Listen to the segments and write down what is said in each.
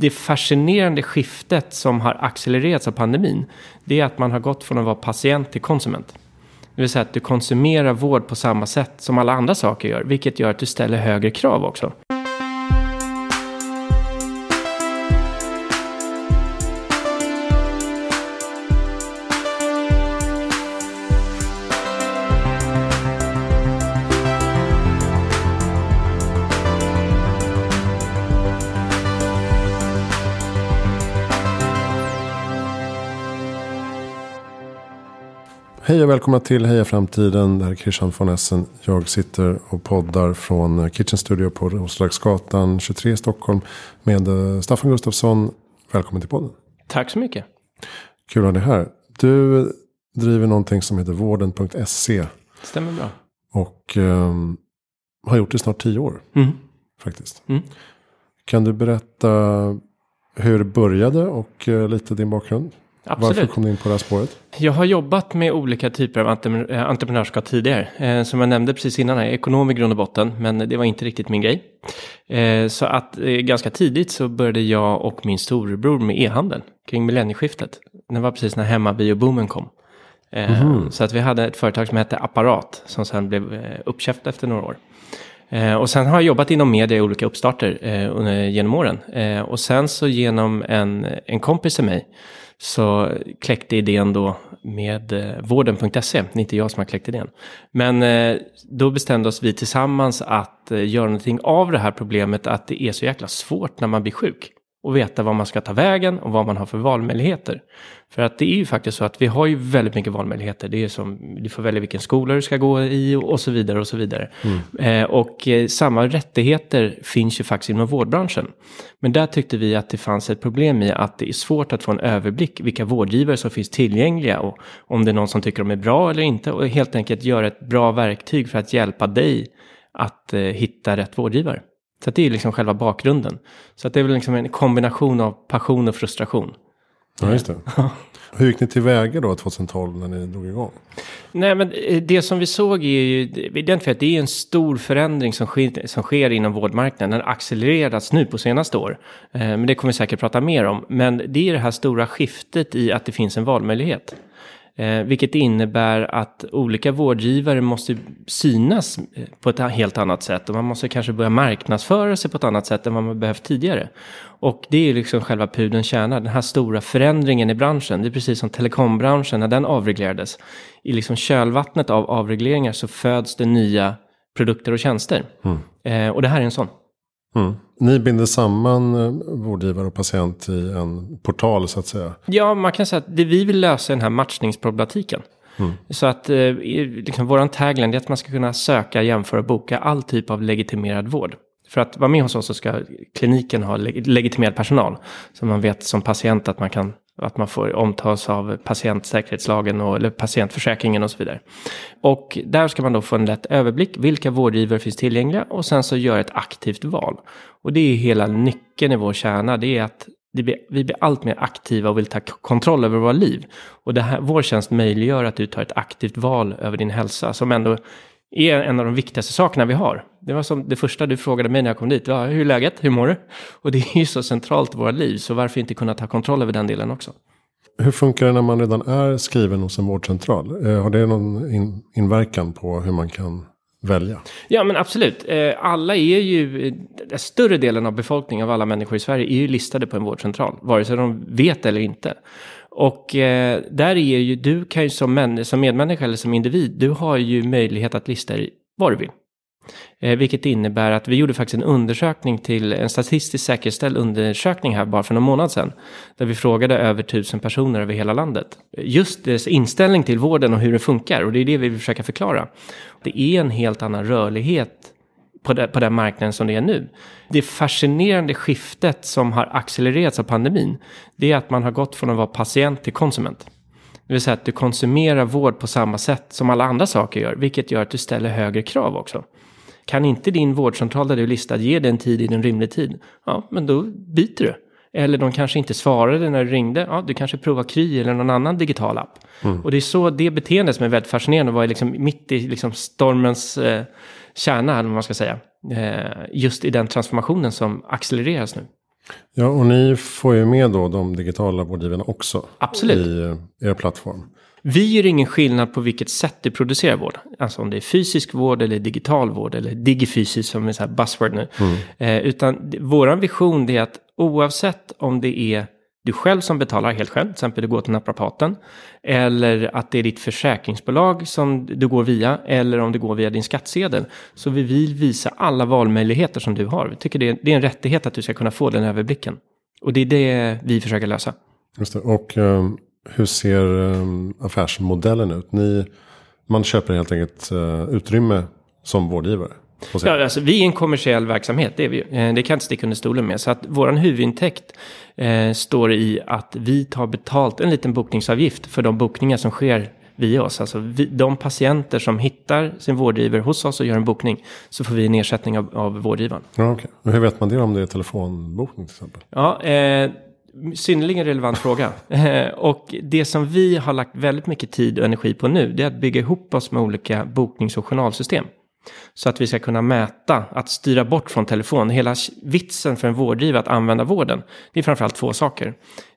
Det fascinerande skiftet som har accelererats av pandemin, det är att man har gått från att vara patient till konsument. Det vill säga att du konsumerar vård på samma sätt som alla andra saker gör, vilket gör att du ställer högre krav också. Och välkomna till Heja Framtiden. Det här är Christian von Essen. Jag sitter och poddar från Kitchen Studio på Roslagsgatan 23 i Stockholm. Med eh, Staffan Gustafsson. Välkommen till podden. Tack så mycket. Kul att ha dig här. Du driver någonting som heter vården.se. Stämmer bra. Och um, har gjort det i snart tio år. Mm. Faktiskt. Mm. Kan du berätta hur det började och uh, lite din bakgrund? Absolut. Varför kom du in på det här spåret? Jag har jobbat med olika typer av eh, entreprenörskap tidigare. Eh, som jag nämnde precis innan, jag är ekonom i grund och botten, men det var inte riktigt min grej. Eh, så att ganska tidigt så började jag och min storebror med e-handel kring millennieskiftet. Det var precis när hemmabioboomen kom. Mm. Så att vi hade ett företag som hette Apparat som sen blev uppköpt efter några år. och sen har jag jobbat inom media i olika uppstarter genom åren. och sen så genom en, en kompis till mig så kläckte idén då med eh, vården.se. Det är inte jag som har kläckt idén. Men eh, då bestämde oss vi tillsammans att eh, göra någonting av det här problemet att det är så jäkla svårt när man blir sjuk och veta vad man ska ta vägen och vad man har för valmöjligheter. För att det är ju faktiskt så att vi har ju väldigt mycket valmöjligheter. Det är som, du får välja vilken skola du ska gå i och så vidare och så vidare. Mm. Eh, och eh, samma rättigheter finns ju faktiskt inom vårdbranschen. Men där tyckte vi att det fanns ett problem i att det är svårt att få en överblick vilka vårdgivare som finns tillgängliga och om det är någon som tycker de är bra eller inte och helt enkelt göra ett bra verktyg för att hjälpa dig att eh, hitta rätt vårdgivare. Så det är liksom själva bakgrunden. Så det är väl liksom en kombination av passion och frustration. Ja, just det. Hur gick ni tillväga då 2012 när ni drog igång? Nej, men eh, det som vi såg är ju, identifierat att det är en stor förändring som sker, som sker inom vårdmarknaden. Den har accelererats nu på senaste år. Eh, men det kommer vi säkert prata mer om. Men det är det här stora skiftet i att det finns en valmöjlighet. Eh, vilket innebär att olika vårdgivare måste synas eh, på ett helt annat sätt. Och man måste kanske börja marknadsföra sig på ett annat sätt än vad man behövt tidigare. Och det är liksom själva pudelns kärna. Den här stora förändringen i branschen. Det är precis som telekombranschen när den avreglerades. I liksom kölvattnet av avregleringar så föds det nya produkter och tjänster. Mm. Eh, och det här är en sån. Mm. Ni binder samman eh, vårdgivare och patient i en portal så att säga. Ja, man kan säga att det vi vill lösa är den här matchningsproblematiken. Mm. Så att eh, liksom, våran tagline är att man ska kunna söka, jämföra och boka all typ av legitimerad vård. För att vara med hos oss så ska kliniken ha legitimerad personal. Så man vet som patient att man kan att man får omtas av patientsäkerhetslagen och, eller patientförsäkringen och så vidare. Och där ska man då få en lätt överblick. Vilka vårdgivare finns tillgängliga? Och sen så göra ett aktivt val. Och det är hela nyckeln i vår kärna. Det är att det blir, vi blir allt mer aktiva och vill ta kontroll över våra liv. Och det här, vår tjänst möjliggör att du tar ett aktivt val över din hälsa. Som ändå är en av de viktigaste sakerna vi har. Det var som det första du frågade mig när jag kom dit. Ja, hur är läget? Hur mår du? Och det är ju så centralt i våra liv. Så varför inte kunna ta kontroll över den delen också? Hur funkar det när man redan är skriven hos en vårdcentral? Eh, har det någon in, inverkan på hur man kan välja? Ja, men absolut. Eh, alla är ju, den större delen av befolkningen av alla människor i Sverige är ju listade på en vårdcentral. Vare sig de vet eller inte. Och eh, där är ju, du kan ju som, män, som medmänniska eller som individ, du har ju möjlighet att lista dig var du vill. Eh, vilket innebär att vi gjorde faktiskt en undersökning till en statistiskt säkerställd undersökning här bara för någon månad sedan. Där vi frågade över tusen personer över hela landet. Just deras inställning till vården och hur det funkar och det är det vi vill försöka förklara. Det är en helt annan rörlighet på, det, på den marknaden som det är nu. Det fascinerande skiftet som har accelererats av pandemin, det är att man har gått från att vara patient till konsument. Det vill säga att du konsumerar vård på samma sätt som alla andra saker gör, vilket gör att du ställer högre krav också. Kan inte din vårdcentral där du är listad ge dig en tid i en rimlig tid, ja, men då byter du. Eller de kanske inte svarade när du ringde, ja, du kanske provar Kry eller någon annan digital app. Mm. Och det är så det beteendet som är väldigt fascinerande var liksom mitt i liksom stormens eh, kärna, eller vad man ska säga. Eh, just i den transformationen som accelereras nu. Ja, och ni får ju med då de digitala vårdgivarna också. Absolut. I eh, er plattform. Vi gör ingen skillnad på vilket sätt du producerar vård. Alltså om det är fysisk vård eller digital vård eller digifysisk som är så här buzzword nu. Mm. Eh, utan vår vision är att oavsett om det är du själv som betalar helt själv, till exempel du går till naprapaten, eller att det är ditt försäkringsbolag som du går via, eller om du går via din skattsedel, så vi vill visa alla valmöjligheter som du har. Vi tycker det är, det är en rättighet att du ska kunna få den överblicken. Och det är det vi försöker lösa. Just det. Och um, hur ser um, affärsmodellen ut? Ni, man köper helt enkelt uh, utrymme som vårdgivare. Ja, alltså, vi är en kommersiell verksamhet, det är vi eh, Det kan jag inte sticka under stolen med. Så att vår huvudintäkt eh, står i att vi tar betalt en liten bokningsavgift för de bokningar som sker via oss. Alltså vi, de patienter som hittar sin vårdgivare hos oss och gör en bokning så får vi en ersättning av, av vårdgivaren. Ja, okay. Och hur vet man det om det är telefonbokning till exempel? Ja, eh, synnerligen relevant fråga. Eh, och det som vi har lagt väldigt mycket tid och energi på nu det är att bygga ihop oss med olika boknings och journalsystem. Så att vi ska kunna mäta, att styra bort från telefon. Hela vitsen för en vårdgivare att använda vården, det är framförallt två saker.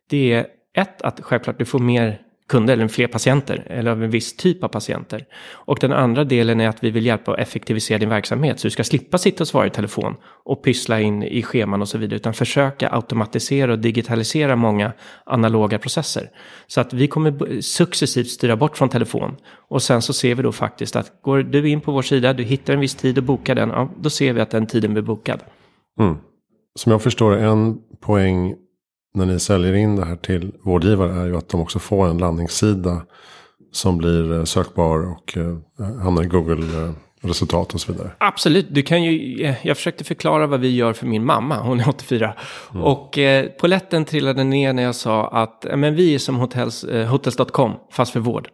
Det är ett, att självklart du får mer kunder eller fler patienter eller av en viss typ av patienter. Och den andra delen är att vi vill hjälpa att effektivisera din verksamhet så du ska slippa sitta och svara i telefon och pyssla in i scheman och så vidare utan försöka automatisera och digitalisera många analoga processer. Så att vi kommer successivt styra bort från telefon och sen så ser vi då faktiskt att går du in på vår sida, du hittar en viss tid och bokar den, ja, då ser vi att den tiden blir bokad. Mm. Som jag förstår en poäng när ni säljer in det här till vårdgivare är ju att de också får en landningssida som blir eh, sökbar och eh, hamnar i Google resultat och så vidare. Absolut, du kan ju, eh, jag försökte förklara vad vi gör för min mamma, hon är 84. Mm. Och eh, poletten trillade ner när jag sa att men vi är som hotels, eh, hotels.com, fast för vård.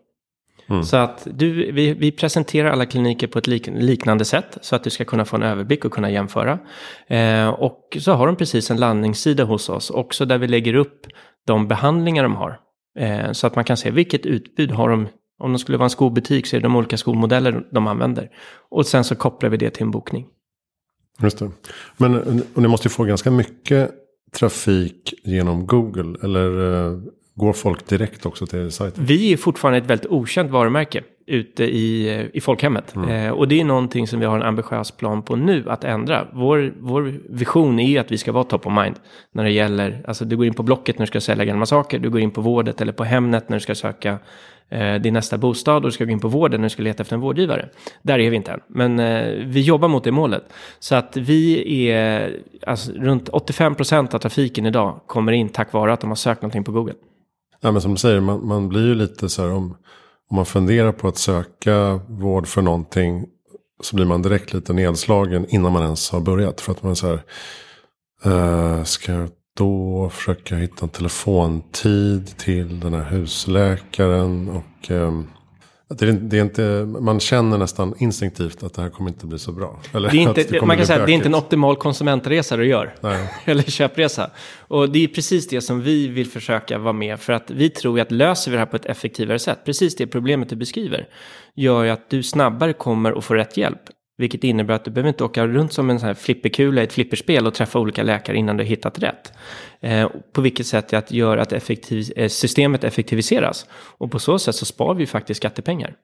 Mm. Så att du, vi, vi, presenterar alla kliniker på ett lik, liknande sätt så att du ska kunna få en överblick och kunna jämföra. Eh, och så har de precis en landningssida hos oss också där vi lägger upp de behandlingar de har. Eh, så att man kan se vilket utbud har de. Om de skulle vara en skobutik så är det de olika skomodeller de använder. Och sen så kopplar vi det till en bokning. Just det. Men och ni måste ju få ganska mycket trafik genom Google. Eller eh, Går folk direkt också till sajten? Vi är fortfarande ett väldigt okänt varumärke ute i, i folkhemmet. Mm. Eh, och det är någonting som vi har en ambitiös plan på nu att ändra. Vår, vår vision är att vi ska vara top of mind när det gäller, alltså du går in på Blocket när du ska sälja gamla saker, du går in på Vårdet eller på Hemnet när du ska söka eh, din nästa bostad och du ska gå in på vården när du ska leta efter en vårdgivare. Där är vi inte än, men eh, vi jobbar mot det målet. Så att vi är, alltså runt 85% av trafiken idag kommer in tack vare att de har sökt någonting på Google. Ja, men som du säger, man, man blir ju lite så här om, om man funderar på att söka vård för någonting. Så blir man direkt lite nedslagen innan man ens har börjat. För att man är så här, uh, ska jag då försöka hitta en telefontid till den här husläkaren. Och um, det är, det är, inte, man känner nästan instinktivt att det här kommer inte bli så bra. Eller det är inte, det man kan säga att det är inte en optimal konsumentresa du gör. Eller köpresa. Och det är precis det som vi vill försöka vara med. För att vi tror att löser vi det här på ett effektivare sätt. Precis det problemet du beskriver. Gör ju att du snabbare kommer att få rätt hjälp. Vilket innebär att du behöver inte åka runt som en sån här flipperkula i ett flipperspel och träffa olika läkare innan du har hittat rätt. Eh, på vilket sätt det att att effektiv, eh, systemet effektiviseras. Och på så sätt så sparar vi faktiskt skattepengar.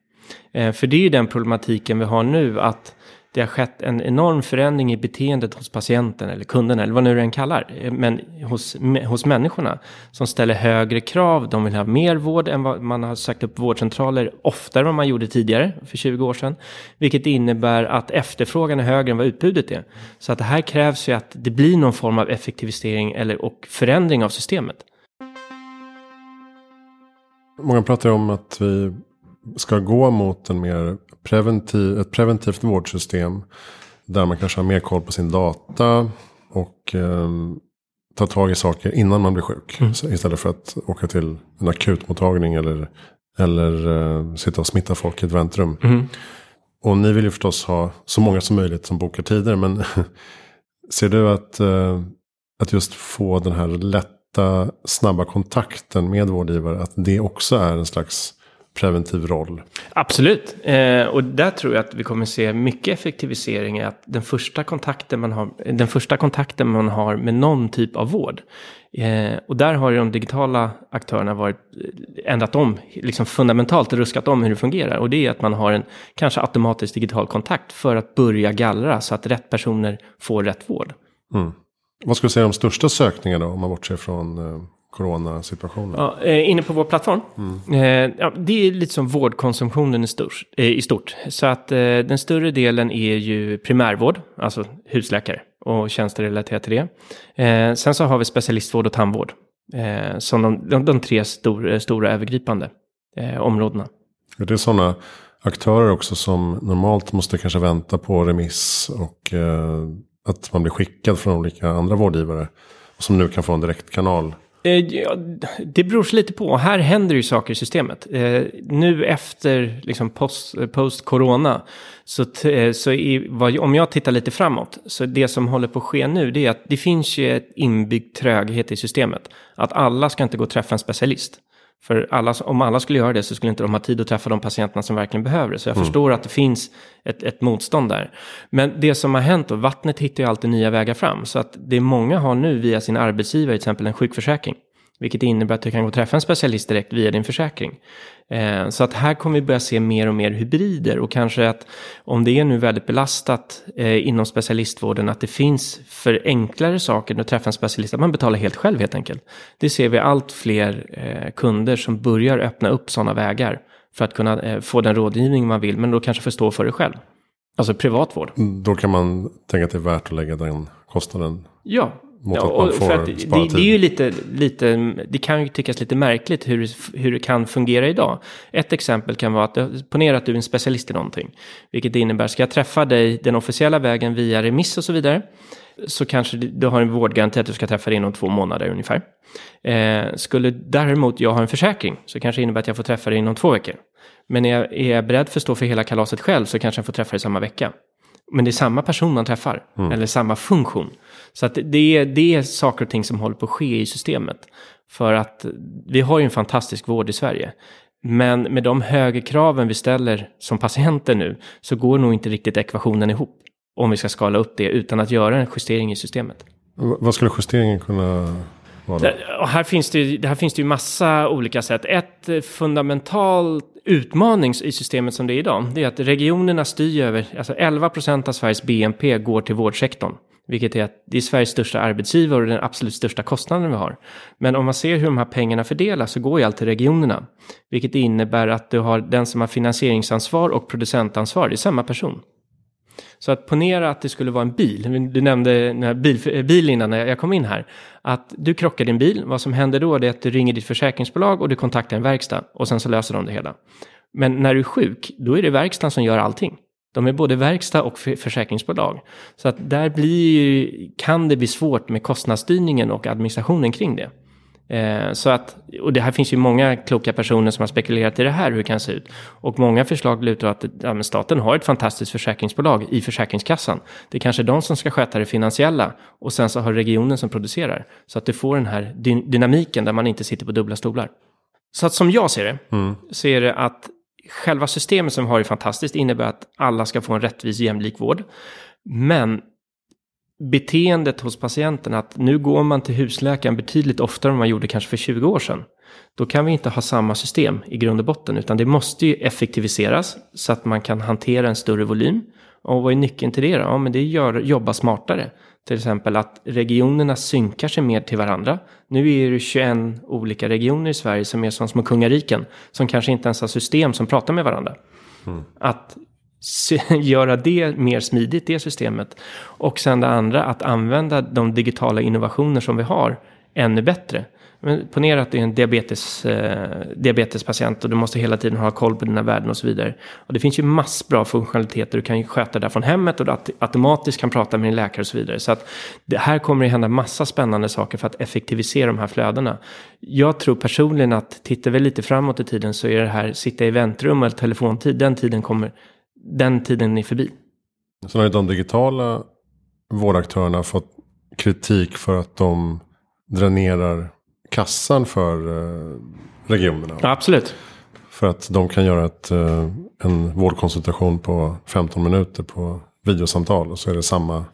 Eh, för det är ju den problematiken vi har nu att det har skett en enorm förändring i beteendet hos patienten eller kunden eller vad nu den kallar. Eh, men hos, hos människorna som ställer högre krav. De vill ha mer vård än vad man har sagt upp vårdcentraler oftare än vad man gjorde tidigare för 20 år sedan. Vilket innebär att efterfrågan är högre än vad utbudet är. Så att det här krävs ju att det blir någon form av effektivisering eller, och förändring av systemet. Många pratar om att vi ska gå mot en mer preventiv, ett preventivt vårdsystem. Där man kanske har mer koll på sin data. Och eh, ta tag i saker innan man blir sjuk. Mm. Istället för att åka till en akutmottagning eller, eller eh, sitta och smitta folk i ett väntrum. Mm. Och ni vill ju förstås ha så många som möjligt som bokar tider. Men ser du att, eh, att just få den här lätta, snabba kontakten med vårdgivare. Att det också är en slags preventiv roll. Absolut, eh, och där tror jag att vi kommer se mycket effektivisering i att den första kontakten man har, den första kontakten man har med någon typ av vård. Eh, och där har ju de digitala aktörerna varit eh, ändrat om, liksom fundamentalt ruskat om hur det fungerar. Och det är att man har en kanske automatisk digital kontakt för att börja gallra så att rätt personer får rätt vård. Mm. Vad skulle du säga de största sökningarna om man bortser från eh, coronasituationen? Ja, eh, inne på vår plattform. Mm. Eh, ja, det är lite som vårdkonsumtionen i stort. Eh, stort. Så att den större delen är ju primärvård, alltså husläkare och tjänster relaterat till det. Sen så har vi specialistvård och tandvård som de, de, de tre stor, stora övergripande områdena. Är det sådana aktörer också som normalt måste kanske vänta på remiss och att man blir skickad från olika andra vårdgivare? Och som nu kan få en direktkanal Eh, ja, det beror lite på. Här händer ju saker i systemet. Eh, nu efter liksom post, eh, post corona så, så i, vad, om jag tittar lite framåt så det som håller på att ske nu det är att det finns ju ett inbyggd tröghet i systemet. Att alla ska inte gå och träffa en specialist. För alla, om alla skulle göra det så skulle inte de ha tid att träffa de patienterna som verkligen behöver det. Så jag mm. förstår att det finns ett, ett motstånd där. Men det som har hänt och vattnet hittar ju alltid nya vägar fram. Så att det många har nu via sin arbetsgivare, till exempel en sjukförsäkring. Vilket innebär att du kan gå och träffa en specialist direkt via din försäkring. Eh, så att här kommer vi börja se mer och mer hybrider och kanske att om det är nu väldigt belastat eh, inom specialistvården att det finns för enklare saker att träffa en specialist, att man betalar helt själv helt enkelt. Det ser vi allt fler eh, kunder som börjar öppna upp sådana vägar för att kunna få den rådgivning man vill, men då kanske förstå för det själv. Alltså privatvård. Då kan man tänka att det är värt att lägga den kostnaden. Ja, mot ja, att man får att det, det, är ju lite, lite, det kan ju tyckas lite märkligt hur, hur det kan fungera idag. Ett exempel kan vara att, ponera att du är en specialist i någonting. Vilket innebär, ska jag träffa dig den officiella vägen via remiss och så vidare. Så kanske du har en vårdgaranti att du ska träffa dig inom två månader ungefär. Eh, skulle däremot jag ha en försäkring så kanske det innebär att jag får träffa dig inom två veckor. Men är jag, är jag beredd för att stå för hela kalaset själv så kanske jag får träffa dig samma vecka. Men det är samma person man träffar, mm. eller samma funktion. Så att det, är, det är saker och ting som håller på att ske i systemet. För att vi har ju en fantastisk vård i Sverige. Men med de högre kraven vi ställer som patienter nu så går nog inte riktigt ekvationen ihop. Om vi ska skala upp det utan att göra en justering i systemet. Vad skulle justeringen kunna det, här, finns det, här finns det ju massa olika sätt. Ett fundamental utmaning i systemet som det är idag, det är att regionerna styr över, alltså 11 procent av Sveriges BNP går till vårdsektorn. Vilket är att det är Sveriges största arbetsgivare och den absolut största kostnaden vi har. Men om man ser hur de här pengarna fördelas så går ju allt till regionerna. Vilket innebär att du har den som har finansieringsansvar och producentansvar, det är samma person. Så att ponera att det skulle vara en bil. Du nämnde bil, eh, bil innan när jag kom in här. Att du krockar din bil. Vad som händer då är att du ringer ditt försäkringsbolag och du kontaktar en verkstad. Och sen så löser de det hela. Men när du är sjuk, då är det verkstaden som gör allting. De är både verkstad och försäkringsbolag. Så att där blir, kan det bli svårt med kostnadsstyrningen och administrationen kring det. Eh, så att, och det här finns ju många kloka personer som har spekulerat i det här, hur det kan se ut. Och många förslag lutar att ja, staten har ett fantastiskt försäkringsbolag i Försäkringskassan. Det är kanske de som ska sköta det finansiella och sen så har regionen som producerar. Så att du får den här dy dynamiken där man inte sitter på dubbla stolar. Så att som jag ser det, mm. så är det att själva systemet som vi har är fantastiskt, innebär att alla ska få en rättvis jämlik vård. Men beteendet hos patienten att nu går man till husläkaren betydligt oftare än man gjorde kanske för 20 år sedan. Då kan vi inte ha samma system i grund och botten, utan det måste ju effektiviseras så att man kan hantera en större volym. Och vad är nyckeln till det då? Ja, men det är att jobba smartare. Till exempel att regionerna synkar sig mer till varandra. Nu är det 21 olika regioner i Sverige som är som små kungariken. Som kanske inte ens har system som pratar med varandra. Mm. Att göra det mer smidigt, det systemet. Och sen det andra, att använda de digitala innovationer som vi har ännu bättre. Men ponera att du är en diabetes, eh, diabetespatient och du måste hela tiden ha koll på dina värden och så vidare. Och det finns ju massor bra funktionaliteter. Du kan ju sköta det från hemmet och du automatiskt kan prata med din läkare och så vidare. Så att det här kommer att hända massa spännande saker för att effektivisera de här flödena. Jag tror personligen att tittar vi lite framåt i tiden så är det här sitta i väntrum eller telefontid, den tiden kommer den tiden är förbi. Sen har ju de digitala vårdaktörerna fått kritik för att de dränerar kassan för eh, regionerna. Ja, absolut. För att de kan göra ett, eh, en vårdkonsultation på 15 minuter på videosamtal. Och så är det samma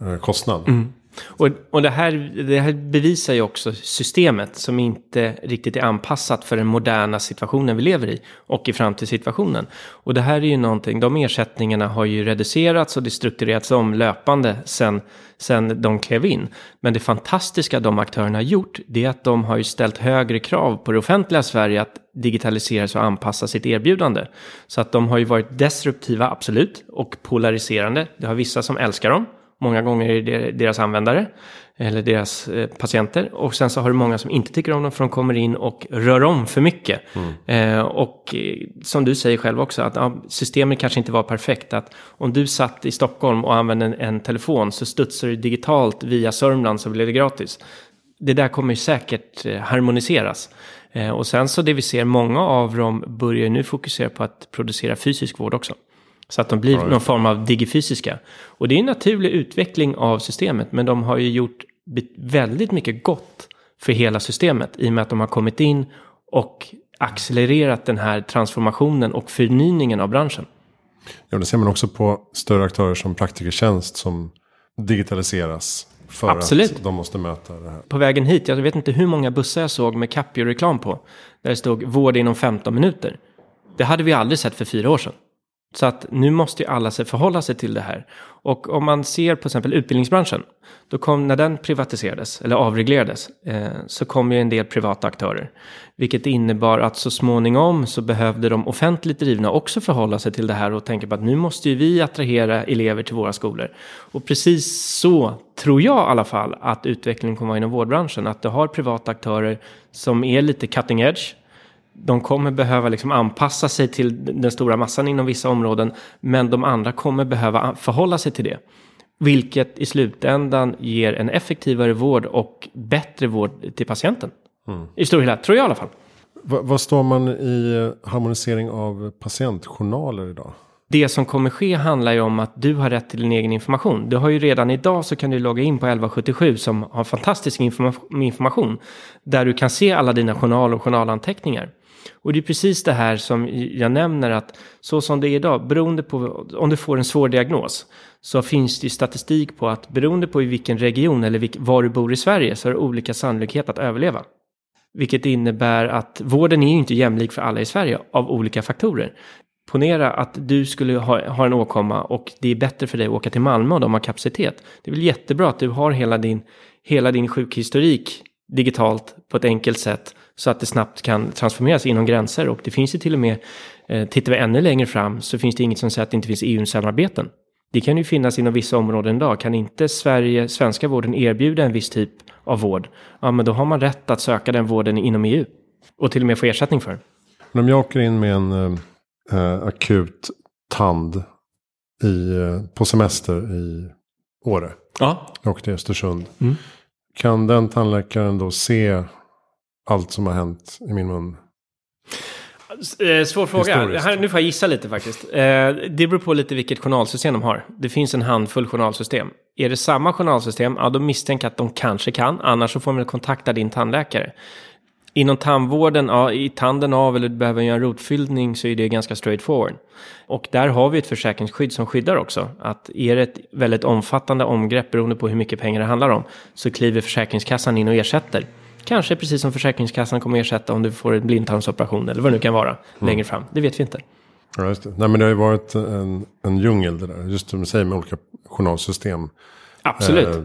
eh, kostnad. Mm. Och, och det, här, det här bevisar ju också systemet som inte riktigt är anpassat för den moderna situationen vi lever i och i framtidssituationen. Och det här är ju någonting, de ersättningarna har ju reducerats och det strukturerats om löpande sen, sen de klev in. Men det fantastiska de aktörerna har gjort, det är att de har ju ställt högre krav på det offentliga Sverige att digitalisera sig och anpassa sitt erbjudande. Så att de har ju varit disruptiva, absolut, och polariserande. Det har vissa som älskar dem Många gånger är det deras användare eller deras eh, patienter. Och sen så har du många som inte tycker om dem för de kommer in och rör om för mycket. Mm. Eh, och eh, som du säger själv också, att ja, systemet kanske inte var perfekt. Att om du satt i Stockholm och använde en, en telefon så studsar du digitalt via Sörmland så blir det gratis. Det där kommer säkert eh, harmoniseras. Eh, och sen så det vi ser, många av dem börjar nu fokusera på att producera fysisk vård också. Så att de blir någon form av digifysiska. Och det är en naturlig utveckling av systemet. Men de har ju gjort väldigt mycket gott för hela systemet. I och med att de har kommit in och accelererat den här transformationen och förnyningen av branschen. Ja, det ser man också på större aktörer som Praktikertjänst som digitaliseras. För Absolut. att de måste möta det här. På vägen hit, jag vet inte hur många bussar jag såg med Capio-reklam på. Där det stod vård inom 15 minuter. Det hade vi aldrig sett för fyra år sedan. Så att nu måste ju alla sig förhålla sig till det här. Och om man ser på exempel utbildningsbranschen. Då kom, när den privatiserades, eller avreglerades, eh, så kom ju en del privata aktörer. Vilket innebar att så småningom så behövde de offentligt drivna också förhålla sig till det här och tänka på att nu måste ju vi attrahera elever till våra skolor. Och precis så tror jag i alla fall att utvecklingen kommer vara inom vårdbranschen. Att du har privata aktörer som är lite cutting edge de kommer behöva liksom anpassa sig till den stora massan inom vissa områden. Men de andra kommer behöva förhålla sig till det. Vilket i slutändan ger en effektivare vård och bättre vård till patienten. Mm. I stor hela, tror jag i alla fall. V vad står man i harmonisering av patientjournaler idag? Det som kommer ske handlar ju om att du har rätt till din egen information. Du har ju redan idag så kan du logga in på 1177 som har fantastisk information. Där du kan se alla dina journal och journalanteckningar. Och det är precis det här som jag nämner att så som det är idag, beroende på om du får en svår diagnos, så finns det statistik på att beroende på i vilken region eller var du bor i Sverige så har du olika sannolikhet att överleva. Vilket innebär att vården är inte jämlik för alla i Sverige av olika faktorer. Ponera att du skulle ha, ha en åkomma och det är bättre för dig att åka till Malmö och de har kapacitet. Det är väl jättebra att du har hela din, hela din sjukhistorik digitalt på ett enkelt sätt så att det snabbt kan transformeras inom gränser. Och det finns ju till och med, eh, tittar vi ännu längre fram, så finns det inget som säger att det inte finns EU-samarbeten. Det kan ju finnas inom vissa områden idag. Kan inte Sverige, svenska vården erbjuda en viss typ av vård? Ja, men då har man rätt att söka den vården inom EU. Och till och med få ersättning för. Men om jag åker in med en äh, akut tand i, äh, på semester i Åre. Ja. Jag åkte till Östersund. Mm. Kan den tandläkaren då se allt som har hänt i min mun? Eh, svår fråga. Här, nu får jag gissa lite faktiskt. Eh, det beror på lite vilket journalsystem de har. Det finns en handfull journalsystem. Är det samma journalsystem, ja då misstänker jag att de kanske kan. Annars så får man kontakta din tandläkare. Inom tandvården, ja, i tanden av eller du behöver göra en rotfyllning så är det ganska straightforward. Och där har vi ett försäkringsskydd som skyddar också. Att är det ett väldigt omfattande omgrepp beroende på hur mycket pengar det handlar om så kliver Försäkringskassan in och ersätter. Kanske precis som Försäkringskassan kommer ersätta om du får en blindtarmsoperation eller vad det nu kan vara mm. längre fram. Det vet vi inte. Ja, just det. Nej, men det har ju varit en, en djungel det där. Just som du säger med olika journalsystem. Absolut. Eh,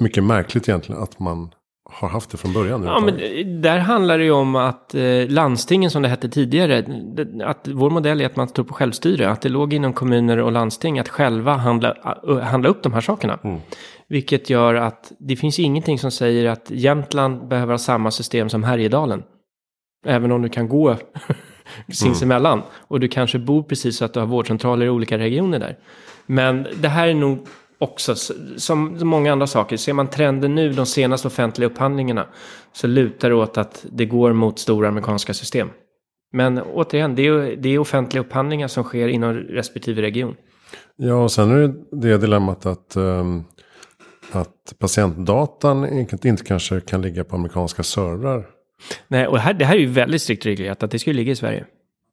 mycket märkligt egentligen att man har haft det från början. Ja, men där handlar det ju om att eh, landstingen som det hette tidigare, att vår modell är att man står på självstyre, att det låg inom kommuner och landsting att själva handla, uh, handla upp de här sakerna. Mm. Vilket gör att det finns ingenting som säger att Jämtland behöver ha samma system som Härjedalen. Även om du kan gå sinsemellan. Mm. Och du kanske bor precis så att du har vårdcentraler i olika regioner där. Men det här är nog också, som många andra saker, ser man trenden nu, de senaste offentliga upphandlingarna, så lutar det åt att det går mot stora amerikanska system. Men återigen, det är, det är offentliga upphandlingar som sker inom respektive region. Ja, och sen är det det dilemmat att, um, att patientdatan inte kanske kan ligga på amerikanska servrar. Nej, och här, det här är ju väldigt strikt reglerat att det ska ligga i Sverige.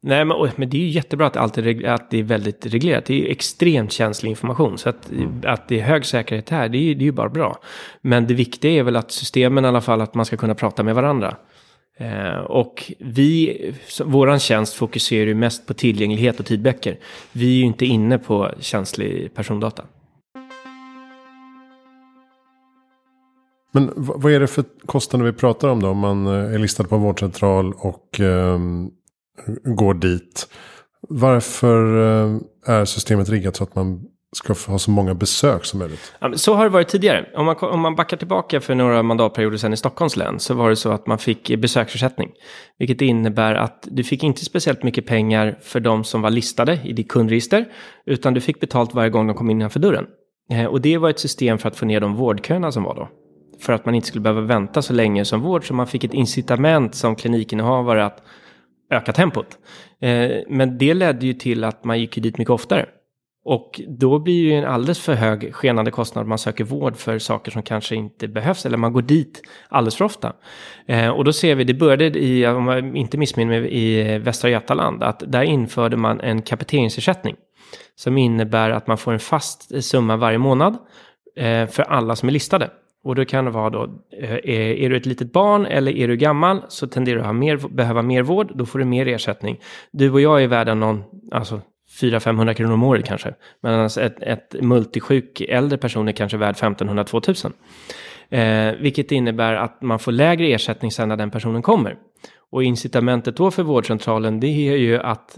Nej, men, men det är ju jättebra att, allt är, att det är väldigt reglerat. Det är ju extremt känslig information. Så att, mm. att det är hög säkerhet här, det är, ju, det är ju bara bra. Men det viktiga är väl att systemen i alla fall, att man ska kunna prata med varandra. Eh, och vi, våran tjänst fokuserar ju mest på tillgänglighet och tidböcker. Vi är ju inte inne på känslig persondata. Men vad är det för kostnader vi pratar om då? Om man eh, är listad på en vårdcentral och eh, går dit. Varför eh, är systemet riggat så att man ska ha så många besök som möjligt. så har det varit tidigare. Om man, om man backar tillbaka för några mandatperioder sedan i Stockholms län så var det så att man fick besöksersättning. Vilket innebär att du fick inte speciellt mycket pengar för de som var listade i ditt kundregister. Utan du fick betalt varje gång de kom innanför dörren. Eh, och det var ett system för att få ner de vårdköerna som var då. För att man inte skulle behöva vänta så länge som vård. Så man fick ett incitament som klinikinnehavare att öka tempot. Eh, men det ledde ju till att man gick dit mycket oftare. Och då blir ju en alldeles för hög skenande kostnad man söker vård för saker som kanske inte behövs eller man går dit alldeles för ofta. Eh, och då ser vi, det började i, om jag inte missminner mig, i Västra Götaland, att där införde man en kapiteringsersättning. Som innebär att man får en fast summa varje månad eh, för alla som är listade. Och då kan det vara då, eh, eh, är du ett litet barn eller är du gammal så tenderar du att ha mer, behöva mer vård, då får du mer ersättning. Du och jag är värda någon, alltså 400-500 kronor om året kanske. Medan ett, ett multisjuk äldre person är kanske värd 1500-2000. Eh, vilket innebär att man får lägre ersättning sen när den personen kommer. Och incitamentet då för vårdcentralen det är ju att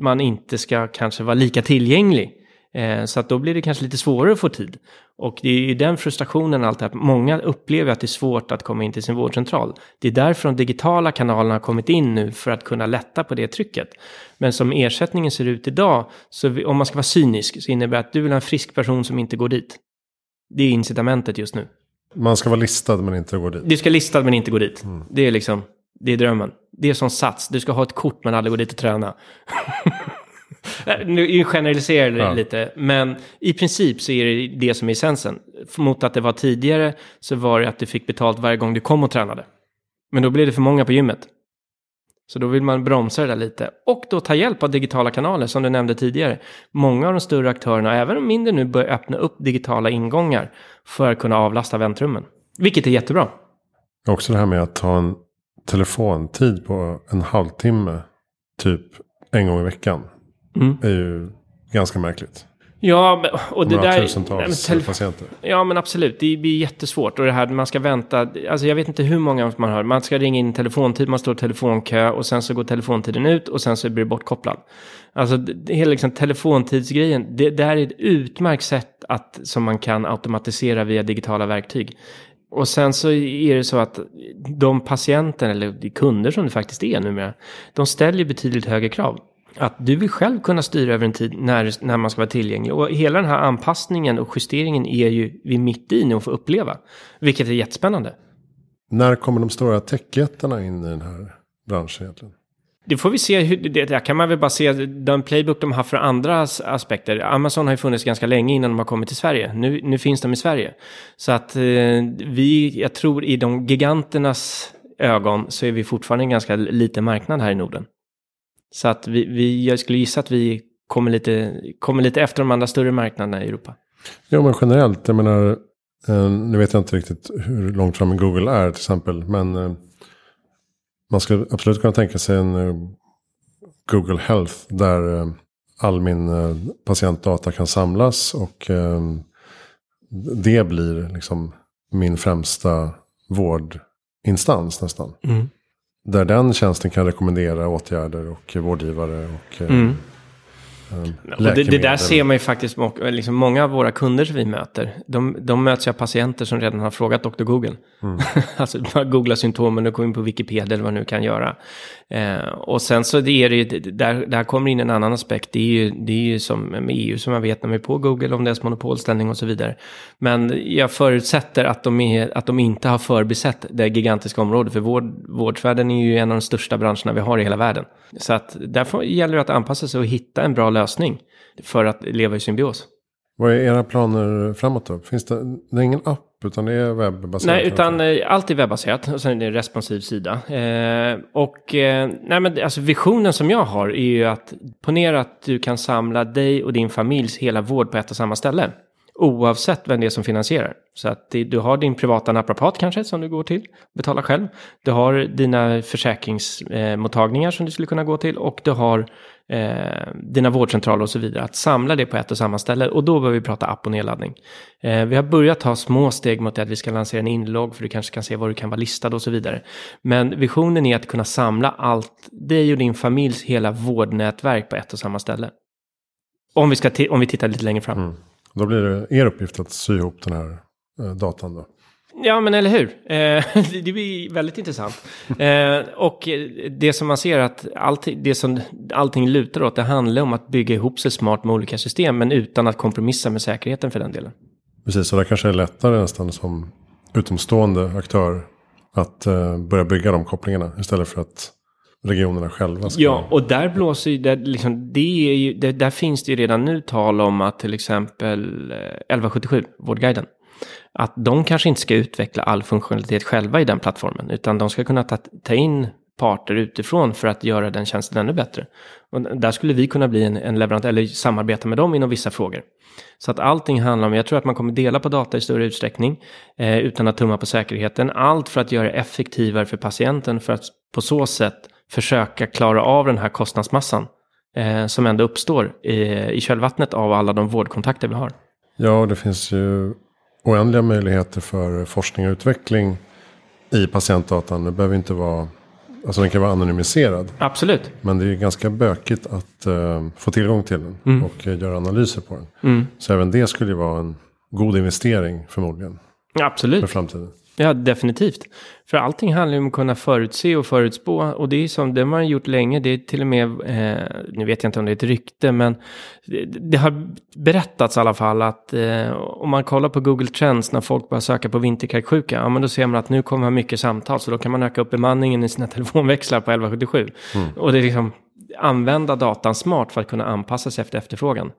man inte ska kanske vara lika tillgänglig. Eh, så att då blir det kanske lite svårare att få tid. Och det är ju den frustrationen alltid att många upplever att det är svårt att komma in till sin vårdcentral. Det är därför de digitala kanalerna har kommit in nu för att kunna lätta på det trycket. Men som ersättningen ser ut idag, så om man ska vara cynisk, så innebär det att du vill ha en frisk person som inte går dit. Det är incitamentet just nu. Man ska vara listad men inte gå dit. Du ska listad men inte gå dit. Mm. Det är liksom, det är drömmen. Det är som sats, du ska ha ett kort men aldrig gå dit och träna. nu generaliserar det ja. lite, men i princip så är det det som är essensen. Mot att det var tidigare så var det att du fick betalt varje gång du kom och tränade. Men då blev det för många på gymmet. Så då vill man bromsa det där lite. Och då ta hjälp av digitala kanaler som du nämnde tidigare. Många av de större aktörerna, även de mindre nu, börjar öppna upp digitala ingångar för att kunna avlasta väntrummen. Vilket är jättebra. Också det här med att ta en telefontid på en halvtimme, typ en gång i veckan. Mm. är ju ganska märkligt. Ja, och det där... tusentals nej, patienter. Ja, men absolut. Det blir jättesvårt. Och det här, man ska vänta. Alltså jag vet inte hur många man har. Man ska ringa in telefontid, man står i telefonkö och sen så går telefontiden ut och sen så blir det bortkopplad. Alltså det, hela liksom telefontidsgrejen, det, det är ett utmärkt sätt att, som man kan automatisera via digitala verktyg. Och sen så är det så att de patienter, eller de kunder som det faktiskt är numera, de ställer betydligt högre krav att du vill själv kunna styra över en tid när, när man ska vara tillgänglig. Och hela den här anpassningen och justeringen är ju vi mitt i nu och får uppleva. Vilket är jättespännande. När kommer de stora techjättarna in i den här branschen egentligen? Det får vi se. Hur, det, där kan man väl bara se den playbook de har för andra aspekter. Amazon har ju funnits ganska länge innan de har kommit till Sverige. Nu, nu finns de i Sverige. Så att eh, vi, jag tror i de giganternas ögon så är vi fortfarande en ganska liten marknad här i Norden. Så att vi, vi, jag skulle gissa att vi kommer lite, kommer lite efter de andra större marknaderna i Europa. Ja, men generellt, jag menar, eh, nu vet jag inte riktigt hur långt fram Google är till exempel, men eh, man skulle absolut kunna tänka sig en eh, Google Health där all min patientdata kan samlas och det blir liksom min främsta vårdinstans nästan. Mm. Där den tjänsten kan rekommendera åtgärder och vårdgivare och eh, mm. Um, det, det, där ser man ju faktiskt, liksom många av våra kunder som vi möter, de, de möts av patienter som redan har frågat Dr. Google. Mm. alltså man googlar symptomen och går in på Wikipedia eller vad man nu kan göra. Eh, och sen så det är det ju, där, där kommer in en annan aspekt, det är ju, det är ju som med EU som man vet när man är på Google om deras monopolställning och så vidare. Men jag förutsätter att de, är, att de inte har förbisett det gigantiska området, för vård, vårdvärlden är ju en av de största branscherna vi har i hela världen. Så att därför gäller det att anpassa sig och hitta en bra lösning för att leva i symbios. Vad är era planer framåt då? Finns det, det är ingen app utan det är webbaserat? Nej, utan eh, allt är webbaserat och sen är det en responsiv sida. Eh, och eh, nej, men alltså visionen som jag har är ju att ponera att du kan samla dig och din familjs hela vård på ett och samma ställe. Oavsett vem det är som finansierar. Så att det, du har din privata naprapat kanske som du går till, betalar själv. Du har dina försäkringsmottagningar som du skulle kunna gå till och du har eh, dina vårdcentraler och så vidare. Att samla det på ett och samma ställe och då behöver vi prata app och nedladdning. Eh, vi har börjat ta små steg mot det att vi ska lansera en inlogg för du kanske kan se var du kan vara listad och så vidare. Men visionen är att kunna samla allt, dig och din familjs hela vårdnätverk på ett och samma ställe. Om vi, ska om vi tittar lite längre fram. Mm. Då blir det er uppgift att sy ihop den här eh, datan då. Ja, men eller hur? Eh, det blir väldigt intressant. Eh, och det som man ser att allting, det som allting lutar åt, det handlar om att bygga ihop sig smart med olika system, men utan att kompromissa med säkerheten för den delen. Precis, och det kanske är lättare nästan som utomstående aktör att eh, börja bygga de kopplingarna istället för att regionerna själva ska... Ja, och där blåser ju, där, liksom, det är ju, där, där finns det ju redan nu tal om att till exempel 1177, Vårdguiden, att de kanske inte ska utveckla all funktionalitet själva i den plattformen, utan de ska kunna ta, ta in parter utifrån för att göra den tjänsten ännu bättre. Och där skulle vi kunna bli en, en leverantör, eller samarbeta med dem inom vissa frågor. Så att allting handlar om, jag tror att man kommer dela på data i större utsträckning, eh, utan att tumma på säkerheten. Allt för att göra det effektivare för patienten, för att på så sätt försöka klara av den här kostnadsmassan eh, som ändå uppstår i, i kölvattnet av alla de vårdkontakter vi har. Ja, det finns ju oändliga möjligheter för forskning och utveckling i patientdatan. Det behöver inte vara, alltså den kan vara anonymiserad. Absolut. Men det är ganska bökigt att uh, få tillgång till den mm. och uh, göra analyser på den. Mm. Så även det skulle ju vara en god investering förmodligen. Absolut. För framtiden. Ja, definitivt. För allting handlar ju om att kunna förutse och förutspå. Och det är som det har man gjort länge. Det är till och med, eh, nu vet jag inte om det är ett rykte, men det, det har berättats i alla fall att eh, om man kollar på Google Trends när folk börjar söka på vinterkräksjuka, ja men då ser man att nu kommer mycket samtal, så då kan man öka upp bemanningen i sina telefonväxlar på 1177. Mm. Och det är liksom, använda datan smart för att kunna anpassa sig efter efterfrågan.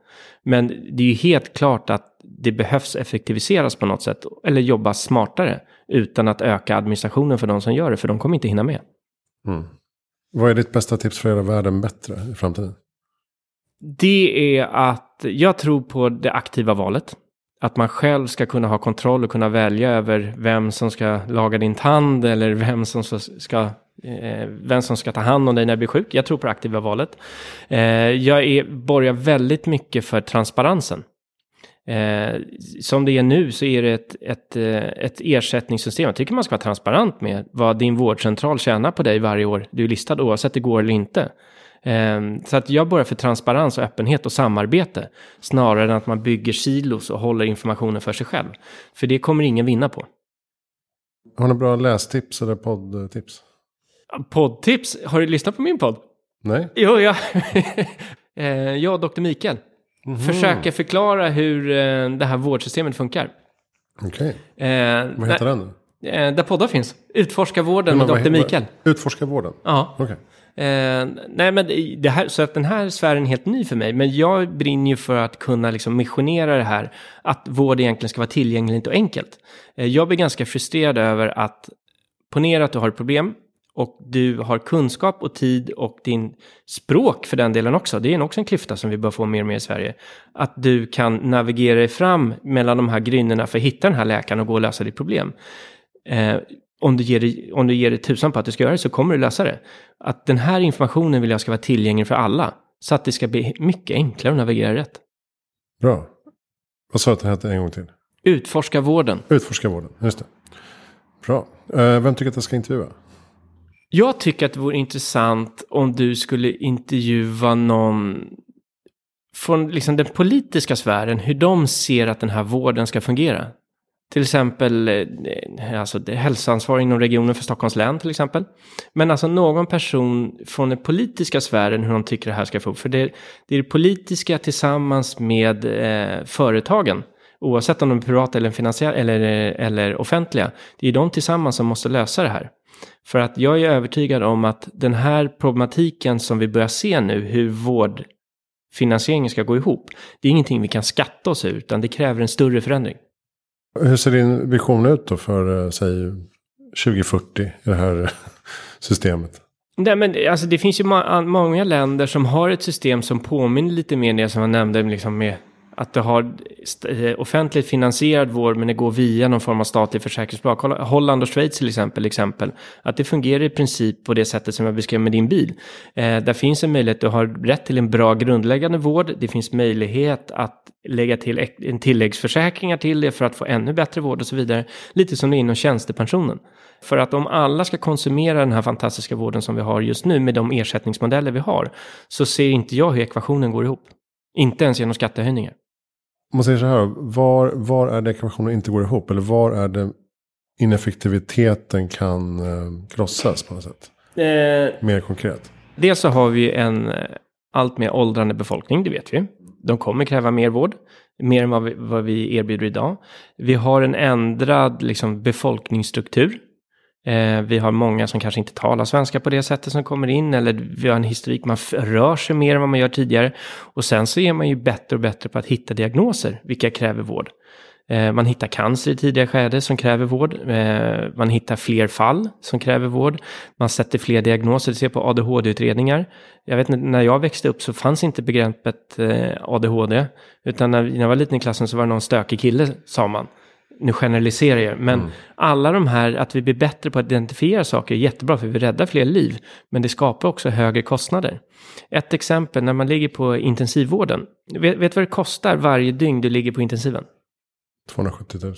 Men det är ju helt klart att det behövs effektiviseras på något sätt eller jobbas smartare utan att öka administrationen för de som gör det, för de kommer inte hinna med. Mm. Vad är ditt bästa tips för att göra världen bättre i framtiden? Det är att jag tror på det aktiva valet. Att man själv ska kunna ha kontroll och kunna välja över vem som ska laga din tand eller vem som ska Eh, vem som ska ta hand om dig när du blir sjuk. Jag tror på det aktiva valet. Eh, jag är, borgar väldigt mycket för transparensen. Eh, som det är nu så är det ett, ett, ett ersättningssystem. Jag tycker man ska vara transparent med vad din vårdcentral tjänar på dig varje år du är listad oavsett det går eller inte. Så att jag borgar för transparens och öppenhet och samarbete snarare än att man bygger silos och håller informationen för sig själv. För det kommer ingen vinna på. Har ni bra lästips eller poddtips? Poddtips? Har du lyssnat på min podd? Nej. Jo, ja. Eh, jag och Dr. Mikael mm försöker förklara hur eh, det här vårdsystemet funkar. Okej. Eh, vad heter den? Där poddar finns. Utforska vården med Dr. Mikael. Utforska vården? Ja. Okay. Eh, nej, men det här, så att den här sfären är helt ny för mig. Men jag brinner ju för att kunna liksom missionera det här. Att vård egentligen ska vara tillgängligt och enkelt. Eh, jag blir ganska frustrerad över att ponera att du har ett problem och du har kunskap och tid och din språk för den delen också. Det är också en klyfta som vi bör få mer och mer i Sverige. Att du kan navigera dig fram mellan de här grynnorna för att hitta den här läkaren och gå och lösa ditt problem. Eh, om, du ger dig, om du ger dig tusan på att du ska göra det så kommer du lösa det. Att den här informationen vill jag ska vara tillgänglig för alla. Så att det ska bli mycket enklare att navigera rätt. Bra. Vad sa du att det hette en gång till? Utforska vården. Utforska vården, just det. Bra. Eh, vem tycker att jag ska intervjua? Jag tycker att det vore intressant om du skulle intervjua någon från liksom den politiska sfären, hur de ser att den här vården ska fungera. Till exempel eh, alltså det hälsoansvarig inom regionen för Stockholms län till exempel. Men alltså någon person från den politiska sfären hur de tycker det här ska få. För det, det är det politiska tillsammans med eh, företagen. Oavsett om de är privata eller, finansiella, eller, eh, eller offentliga. Det är de tillsammans som måste lösa det här. För att jag är övertygad om att den här problematiken som vi börjar se nu, hur vård finansieringen ska gå ihop. Det är ingenting vi kan skatta oss ur, utan det kräver en större förändring. Hur ser din vision ut då för, eh, säg, 2040 i det här systemet? Nej, men alltså, det finns ju ma- många länder som har ett system som påminner lite mer det som jag nämnde liksom med att du har eh, offentligt finansierad vård men det går via någon form av statlig försäkringsbolag. Holland och Schweiz till exempel, exempel. Att det fungerar i princip på det sättet som jag beskrev med din bil. Eh, där finns en möjlighet, du har rätt till en bra grundläggande vård. Det finns möjlighet att lägga till en tilläggsförsäkringar till det för att få ännu bättre vård och så vidare. Lite som det är inom tjänstepensionen. För att om alla ska konsumera den här fantastiska vården som vi har just nu med de ersättningsmodeller vi har så ser inte jag hur ekvationen går ihop. Inte ens genom skattehöjningar. Om man säger så här, var, var är det ekvationen inte går ihop? Eller var är det ineffektiviteten kan eh, krossas på något sätt? Eh, Mer konkret. Dels så har vi en eh, allt mer åldrande befolkning, det vet vi. De kommer kräva mer vård, mer än vad vi, vad vi erbjuder idag. Vi har en ändrad liksom, befolkningsstruktur. Eh, vi har många som kanske inte talar svenska på det sättet som kommer in. Eller vi har en historik, man rör sig mer än vad man gör tidigare. Och sen så är man ju bättre och bättre på att hitta diagnoser, vilka kräver vård. Eh, man hittar cancer i tidiga skede som kräver vård. Eh, man hittar fler fall som kräver vård. Man sätter fler diagnoser. Du ser på ADHD-utredningar. Jag vet när jag växte upp så fanns inte begreppet ADHD. Utan när jag var liten i klassen så var det någon stökig kille, sa man nu generaliserar jag, men mm. alla de här, att vi blir bättre på att identifiera saker är jättebra för vi räddar fler liv. Men det skapar också högre kostnader. Ett exempel, när man ligger på intensivvården. Vet, vet vad det kostar varje dygn du ligger på intensiven? 270 000.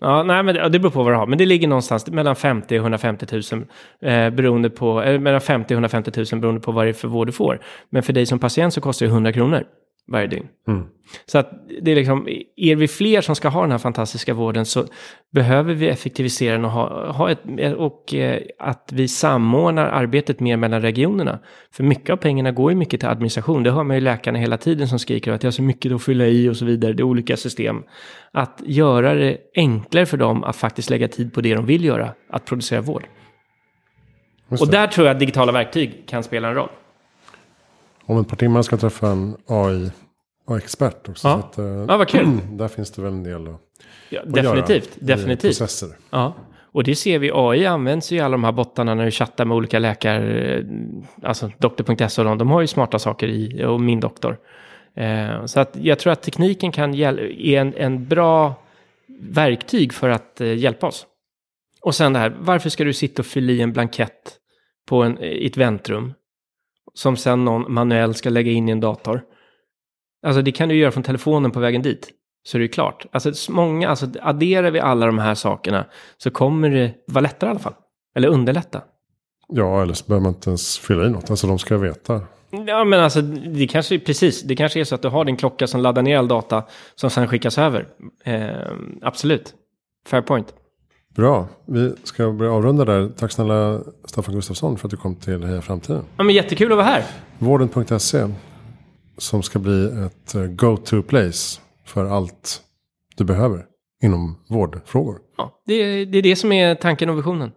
Ja, nej, men det, det beror på vad du har. Men det ligger någonstans mellan 50 och 150 000. Eh, beroende på, eh, mellan 50 och 150 000 beroende på vad det är för vård du får. Men för dig som patient så kostar det 100 kronor varje dygn. Mm. Så att det är liksom, är vi fler som ska ha den här fantastiska vården så behöver vi effektivisera den och, ha, ha ett, och eh, att vi samordnar arbetet mer mellan regionerna. För mycket av pengarna går ju mycket till administration. Det hör man ju läkarna hela tiden som skriker att jag har så mycket att fylla i och så vidare. Det är olika system. Att göra det enklare för dem att faktiskt lägga tid på det de vill göra, att producera vård. Och där tror jag att digitala verktyg kan spela en roll. Om ett par timmar ska jag träffa en AI-expert också. Ja. Så att, äh, ja, vad kul. där finns det väl en del att, ja, Definitivt, göra definitivt. processer. Ja. Och det ser vi, AI används ju i alla de här bottarna när du chattar med olika läkare, alltså doktor.se och de, de har ju smarta saker i, och min doktor. Eh, så att jag tror att tekniken kan är en, en bra verktyg för att eh, hjälpa oss. Och sen det här, varför ska du sitta och fylla i en blankett på en, i ett väntrum? Som sen någon manuellt ska lägga in i en dator. Alltså det kan du göra från telefonen på vägen dit. Så det är klart. Alltså många, alltså adderar vi alla de här sakerna så kommer det vara lättare i alla fall. Eller underlätta. Ja, eller så behöver man inte ens fylla i något. Alltså de ska veta. Ja, men alltså det kanske är precis. Det kanske är så att du har din klocka som laddar ner all data som sen skickas över. Eh, absolut. Fair point. Bra, vi ska börja avrunda där. Tack snälla Staffan Gustafsson för att du kom till Heja Framtiden. Ja, men jättekul att vara här. Vården.se som ska bli ett eh, go-to-place för allt du behöver inom vårdfrågor. Ja, det, är, det är det som är tanken och visionen.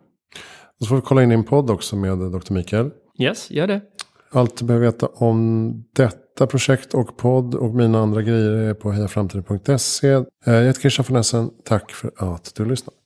Och så får vi kolla in din podd också med Dr. Mikael. Yes, gör det. Allt du behöver veta om detta projekt och podd och mina andra grejer är på hejaframtiden.se. Jag heter Christian von Essen. Tack för att du lyssnade.